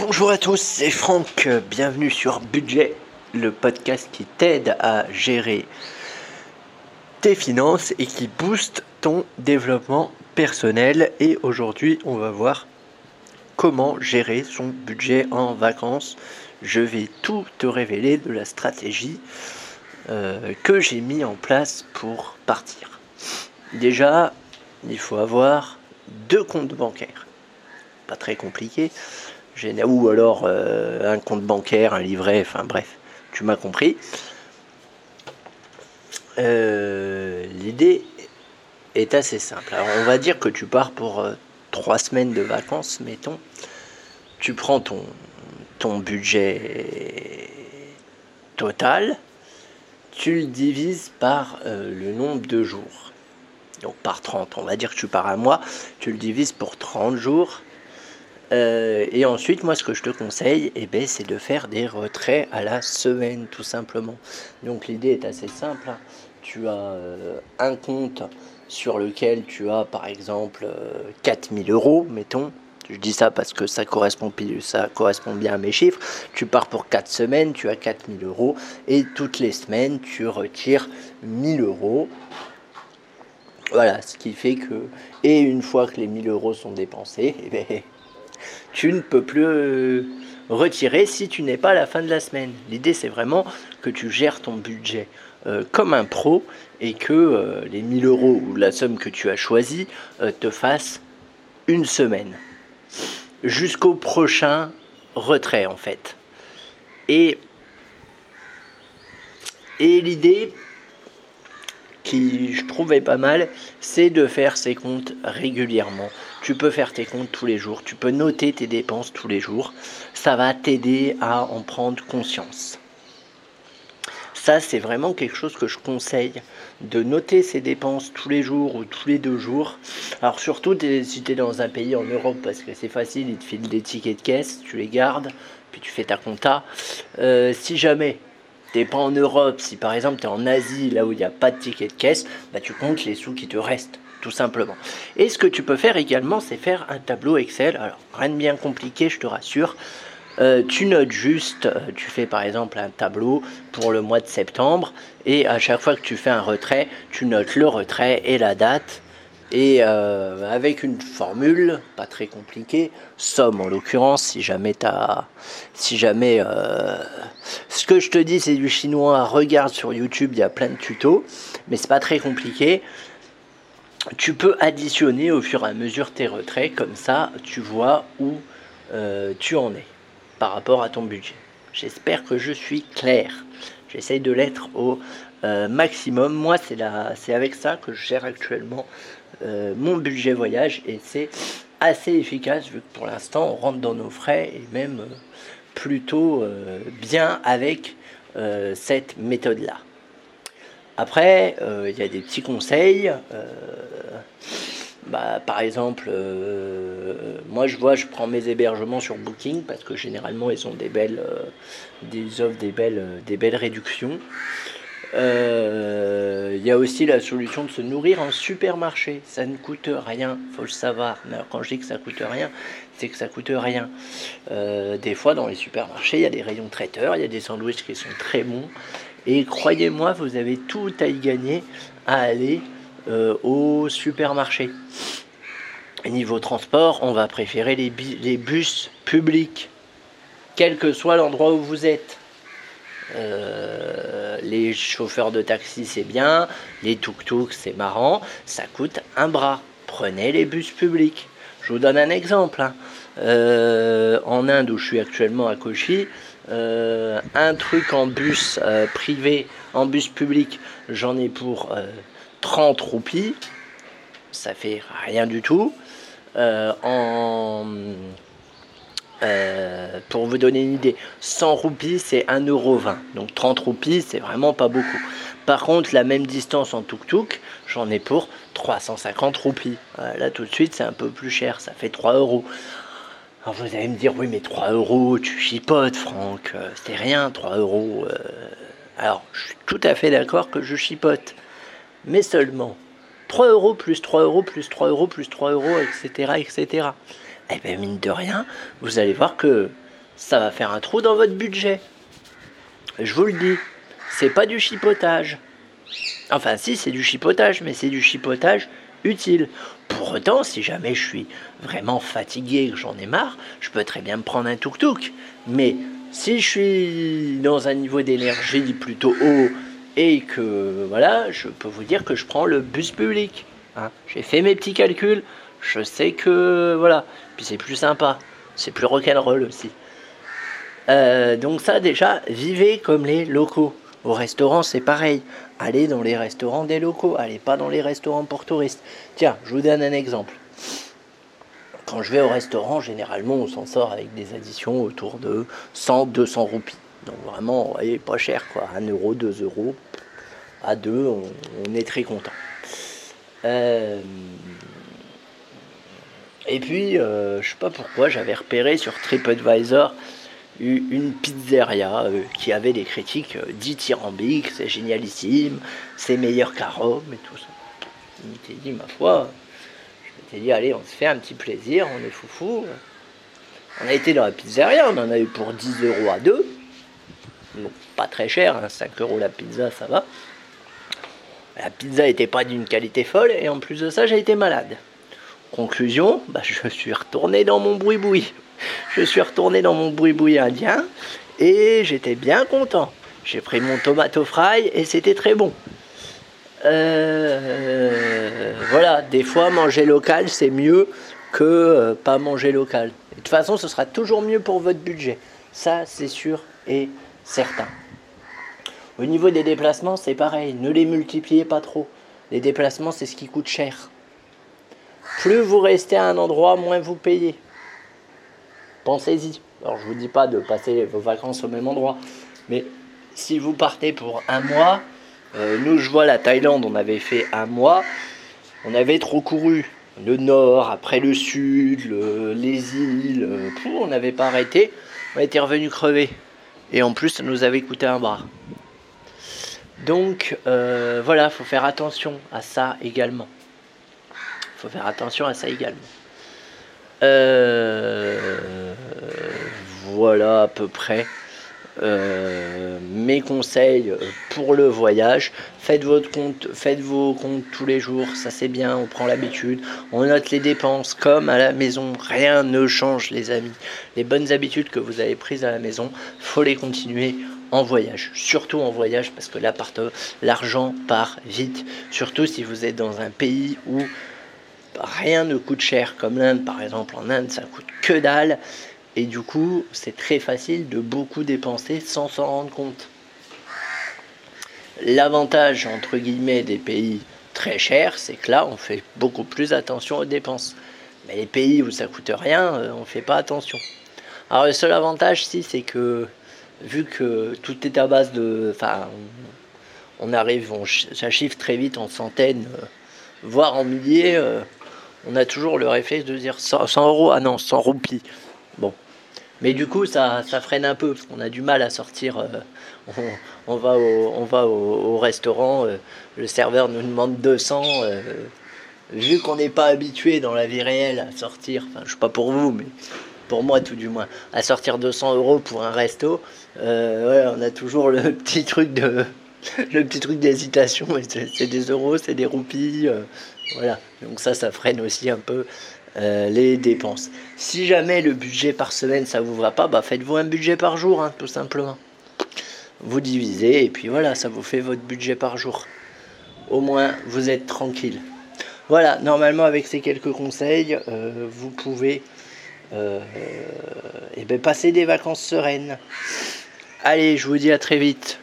Bonjour à tous, c'est Franck, bienvenue sur Budget, le podcast qui t'aide à gérer tes finances et qui booste ton développement personnel. Et aujourd'hui, on va voir comment gérer son budget en vacances. Je vais tout te révéler de la stratégie euh, que j'ai mis en place pour partir. Déjà, il faut avoir deux comptes bancaires. Pas très compliqué ou alors euh, un compte bancaire, un livret, enfin bref, tu m'as compris. Euh, l'idée est assez simple. Alors on va dire que tu pars pour euh, trois semaines de vacances, mettons. Tu prends ton, ton budget total, tu le divises par le nombre de jours. Donc par 30, on va dire que tu pars un mois, tu le divises pour 30 jours euh, et ensuite, moi, ce que je te conseille, eh ben, c'est de faire des retraits à la semaine, tout simplement. Donc, l'idée est assez simple. Hein. Tu as euh, un compte sur lequel tu as, par exemple, 4000 euh, euros, mettons. Je dis ça parce que ça correspond, ça correspond bien à mes chiffres. Tu pars pour 4 semaines, tu as 4000 euros. Et toutes les semaines, tu retires 1000 euros. Voilà, ce qui fait que... Et une fois que les 1000 euros sont dépensés, eh ben, tu ne peux plus euh, retirer si tu n'es pas à la fin de la semaine. L'idée, c'est vraiment que tu gères ton budget euh, comme un pro et que euh, les 1000 euros ou la somme que tu as choisie te fasse une semaine. Jusqu'au prochain retrait, en fait. Et, et l'idée, qui je trouvais pas mal, c'est de faire ses comptes régulièrement. Tu peux faire tes comptes tous les jours, tu peux noter tes dépenses tous les jours. Ça va t'aider à en prendre conscience. Ça, c'est vraiment quelque chose que je conseille, de noter ses dépenses tous les jours ou tous les deux jours. Alors surtout si tu es dans un pays en Europe, parce que c'est facile, ils te filent des tickets de caisse, tu les gardes, puis tu fais ta compta. Euh, si jamais t'es pas en Europe, si par exemple tu es en Asie, là où il n'y a pas de ticket de caisse, bah, tu comptes les sous qui te restent, tout simplement. Et ce que tu peux faire également, c'est faire un tableau Excel. Alors, rien de bien compliqué, je te rassure. Euh, tu notes juste, euh, tu fais par exemple un tableau pour le mois de septembre et à chaque fois que tu fais un retrait, tu notes le retrait et la date et euh, avec une formule pas très compliquée, somme en l'occurrence, si jamais as, si jamais euh, ce que je te dis c'est du chinois, regarde sur YouTube, il y a plein de tutos, mais c'est pas très compliqué. Tu peux additionner au fur et à mesure tes retraits, comme ça tu vois où euh, tu en es par rapport à ton budget. J'espère que je suis clair. J'essaye de l'être au maximum. Moi, c'est avec ça que je gère actuellement euh, mon budget voyage et c'est assez efficace vu que pour l'instant on rentre dans nos frais et même euh, plutôt euh, bien avec cette méthode là. Après, il y a des petits conseils. Bah, par exemple, moi je vois, je prends mes hébergements sur Booking parce que généralement ils ont des belles, des offres, des belles, des belles réductions. Euh, il y a aussi la solution de se nourrir en supermarché. Ça ne coûte rien, faut le savoir. Mais quand je dis que ça coûte rien, c'est que ça coûte rien. Euh, des fois, dans les supermarchés, il y a des rayons traiteurs, il y a des sandwichs qui sont très bons. Et croyez-moi, vous avez tout à y gagner à aller euh, au supermarché. Niveau transport, on va préférer les, les bus publics, quel que soit l'endroit où vous êtes. Euh, les chauffeurs de taxi, c'est bien. Les tuk-tuk, c'est marrant. Ça coûte un bras. Prenez les bus publics. Je vous donne un exemple. Hein. Euh, en Inde, où je suis actuellement à Kochi, euh, un truc en bus privé, en bus public, j'en ai pour 30 roupies. Ça fait rien du tout. Euh, pour vous donner une idée, 100 roupies c'est 1,20€. Donc 30 roupies c'est vraiment pas beaucoup. Par contre, la même distance en tuk-tuk, j'en ai pour 350 roupies. Euh, là tout de suite c'est un peu plus cher, ça fait 3 euros. Alors vous allez me dire, oui mais 3 euros, tu chipotes Franck, euh, c'est rien 3 euros. Alors je suis tout à fait d'accord que je chipote. Mais seulement 3 euros plus 3 euros plus 3 euros plus 3 euros, etc. etc. Et eh bien, mine de rien, vous allez voir que ça va faire un trou dans votre budget. Je vous le dis, c'est pas du chipotage. Enfin, si, c'est du chipotage, mais c'est du chipotage utile. Pour autant, si jamais je suis vraiment fatigué, que j'en ai marre, je peux très bien me prendre un tuk-tuk. Mais si je suis dans un niveau d'énergie plutôt haut et que voilà, je peux vous dire que je prends le bus public. Hein. J'ai fait mes petits calculs, je sais que voilà, puis c'est plus sympa, c'est plus rock'n'roll aussi. Euh, donc ça déjà, vivez comme les locaux. Au restaurant, c'est pareil. Allez dans les restaurants des locaux, allez pas dans les restaurants pour touristes. Tiens, je vous donne un exemple. Quand je vais au restaurant, généralement, on s'en sort avec des additions autour de 100-200 roupies. Donc vraiment, vous voyez, pas cher, quoi. 1 euro, 2 euros. À 2, on, est très content. Euh, et puis, euh, je sais pas pourquoi, j'avais repéré sur TripAdvisor une pizzeria euh, qui avait des critiques euh, dithyrambiques, c'est génialissime, c'est meilleur qu'à Rome et tout ça. Je m'étais dit, ma foi, je m'étais dit, allez, on se fait un petit plaisir, on est foufou. On a été dans la pizzeria, on en a eu pour 10 euros à deux. Donc pas très cher, 5 hein, euros la pizza, ça va. La pizza n'était pas d'une qualité folle et en plus de ça, j'ai été malade. Conclusion, bah, je suis retourné dans mon bruit-bouille je suis retourné dans mon boui-boui indien et j'étais bien content. J'ai pris mon tomato fry et c'était très bon. Euh, voilà, des fois manger local c'est mieux que euh, pas manger local. de toute façon, ce sera toujours mieux pour votre budget. Ça, c'est sûr et certain. Au niveau des déplacements, c'est pareil. Ne les multipliez pas trop. Les déplacements, c'est ce qui coûte cher. Plus vous restez à un endroit, moins vous payez pensez-y. Alors je vous dis pas de passer vos vacances au même endroit, mais si vous partez pour un mois, euh, nous je vois la Thaïlande, on avait fait un mois, on avait trop couru. Le nord, après le sud, les îles, euh, on n'avait pas arrêté, on était revenu crever. Et en plus, ça nous avait coûté un bras. Donc euh, voilà, faut faire attention à ça également. Faut faire attention à ça également. Euh, voilà à peu près euh, mes conseils pour le voyage. Faites votre compte, faites vos comptes tous les jours, ça c'est bien, on prend l'habitude. On note les dépenses comme à la maison, rien ne change les amis. Les bonnes habitudes que vous avez prises à la maison, faut les continuer en voyage, surtout en voyage parce que l'argent part vite, surtout si vous êtes dans un pays où rien ne coûte cher, comme l'Inde par exemple. En Inde, ça coûte que dalle. Et du coup, c'est très facile de beaucoup dépenser sans s'en rendre compte. L'avantage, entre guillemets, des pays très chers, c'est que là, on fait beaucoup plus attention aux dépenses. Mais les pays où ça coûte rien, euh, on ne fait pas attention. Alors le seul avantage, si, c'est que vu que tout est à base de... Enfin, on arrive, on, ça chiffre très vite en centaines, euh, voire en milliers. Euh, on a toujours le réflexe de dire 100, euros, ah non, 100 roupies. Bon. Mais du coup, ça, ça freine un peu, parce qu'on a du mal à sortir. Euh, on, va au, restaurant, euh, le serveur nous demande 200. Euh, vu qu'on n'est pas habitué dans la vie réelle à sortir, enfin, je sais pas pour vous, mais pour moi tout du moins, à sortir 200 euros pour un resto, on a toujours le petit truc de le petit truc d'hésitation, c'est des euros, c'est des roupies, voilà, donc ça, ça freine aussi un peu euh, les dépenses. Si jamais le budget par semaine ça vous va pas, bah faites-vous un budget par jour, hein, tout simplement. Vous divisez et puis voilà, ça vous fait votre budget par jour. Au moins, vous êtes tranquille. Voilà, normalement avec ces quelques conseils, euh, vous pouvez euh, eh ben, passer des vacances sereines. Allez, je vous dis à très vite.